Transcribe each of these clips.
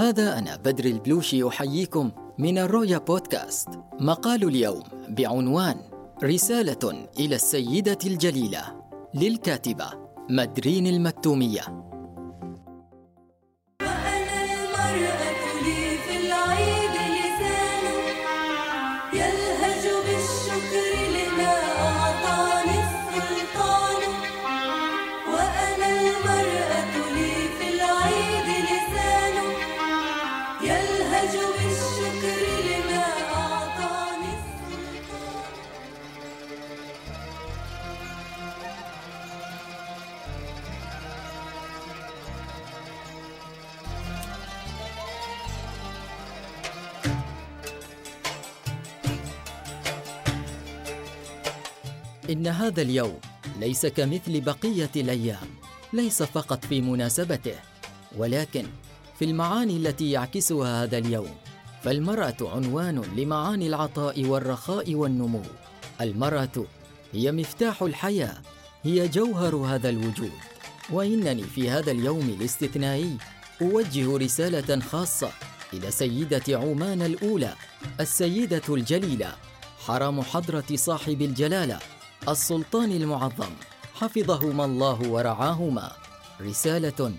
هذا أنا بدر البلوشي أحييكم من الرؤيا بودكاست. مقال اليوم بعنوان رسالة إلى السيدة الجليلة للكاتبة مدرين المكتومية. وأنا المرأة لي في العيد إن هذا اليوم ليس كمثل بقية الأيام ليس فقط في مناسبته ولكن في المعاني التي يعكسها هذا اليوم. فالمرأة عنوان لمعاني العطاء والرخاء والنمو. المرأة هي مفتاح الحياة هي جوهر هذا الوجود. وإنني في هذا اليوم الاستثنائي أوجه رسالة خاصة إلى سيدة عمان الأولى السيدة الجليلة حرم حضرة صاحب الجلالة. السلطان المعظم. حفظهما الله ورعاهما. رسالة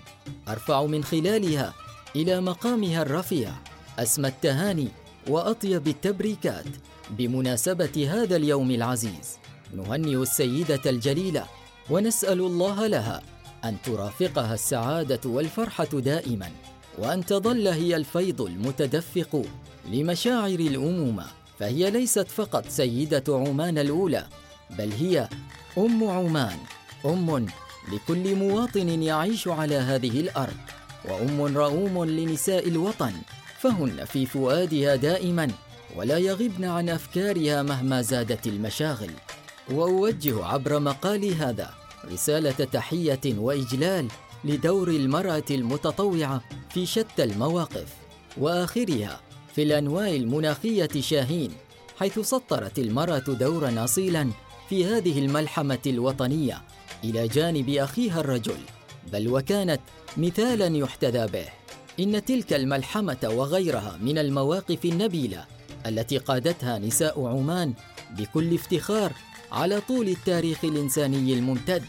أرفع من خلالها إلى مقامها الرفيع. أسمى التهاني وأطيب التبريكات. بمناسبة هذا اليوم العزيز نهنئ السيدة الجليلة ونسأل الله لها أن ترافقها السعادة والفرحة دائما وأن تظل هي الفيض المتدفق لمشاعر الأمومة. فهي ليست فقط سيدة عمان الأولى بل هي أم عمان أم لكل مواطن يعيش على هذه الأرض وأم رؤوم لنساء الوطن فهن في فؤادها دائما ولا يغبن عن أفكارها مهما زادت المشاغل. وأوجه عبر مقالي هذا رسالة تحية وإجلال لدور المرأة المتطوعة في شتى المواقف وآخرها في الأنواع المناخية شاهين حيث سطرت المرأة دورا أصيلا في هذه الملحمة الوطنية إلى جانب أخيها الرجل بل وكانت مثالا يحتذى به. إن تلك الملحمة وغيرها من المواقف النبيلة التي قادتها نساء عمان بكل افتخار على طول التاريخ الإنساني الممتد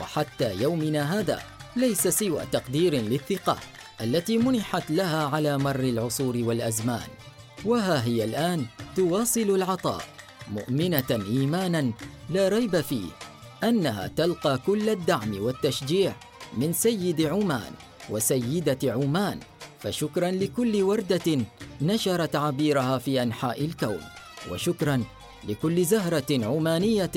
وحتى يومنا هذا ليس سوى تقدير للثقة التي منحت لها على مر العصور والأزمان. وها هي الآن تواصل العطاء. مؤمنة إيمانا لا ريب فيه أنها تلقى كل الدعم والتشجيع من سيد عمان وسيدة عمان فشكرا لكل وردة نشرت عبيرها في أنحاء الكون وشكرا لكل زهرة عمانية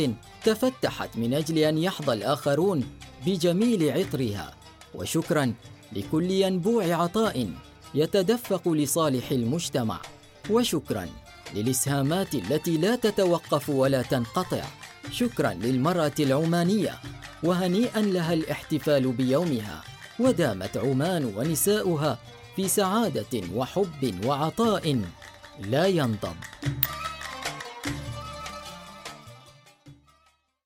تفتحت من أجل أن يحظى الآخرون بجميل عطرها وشكرا لكل ينبوع عطاء يتدفق لصالح المجتمع وشكرا للإسهامات التي لا تتوقف ولا تنقطع. شكرا للمرأة العمانية وهنيئا لها الاحتفال بيومها. ودامت عمان ونساؤها في سعادة وحب وعطاء لا ينضب.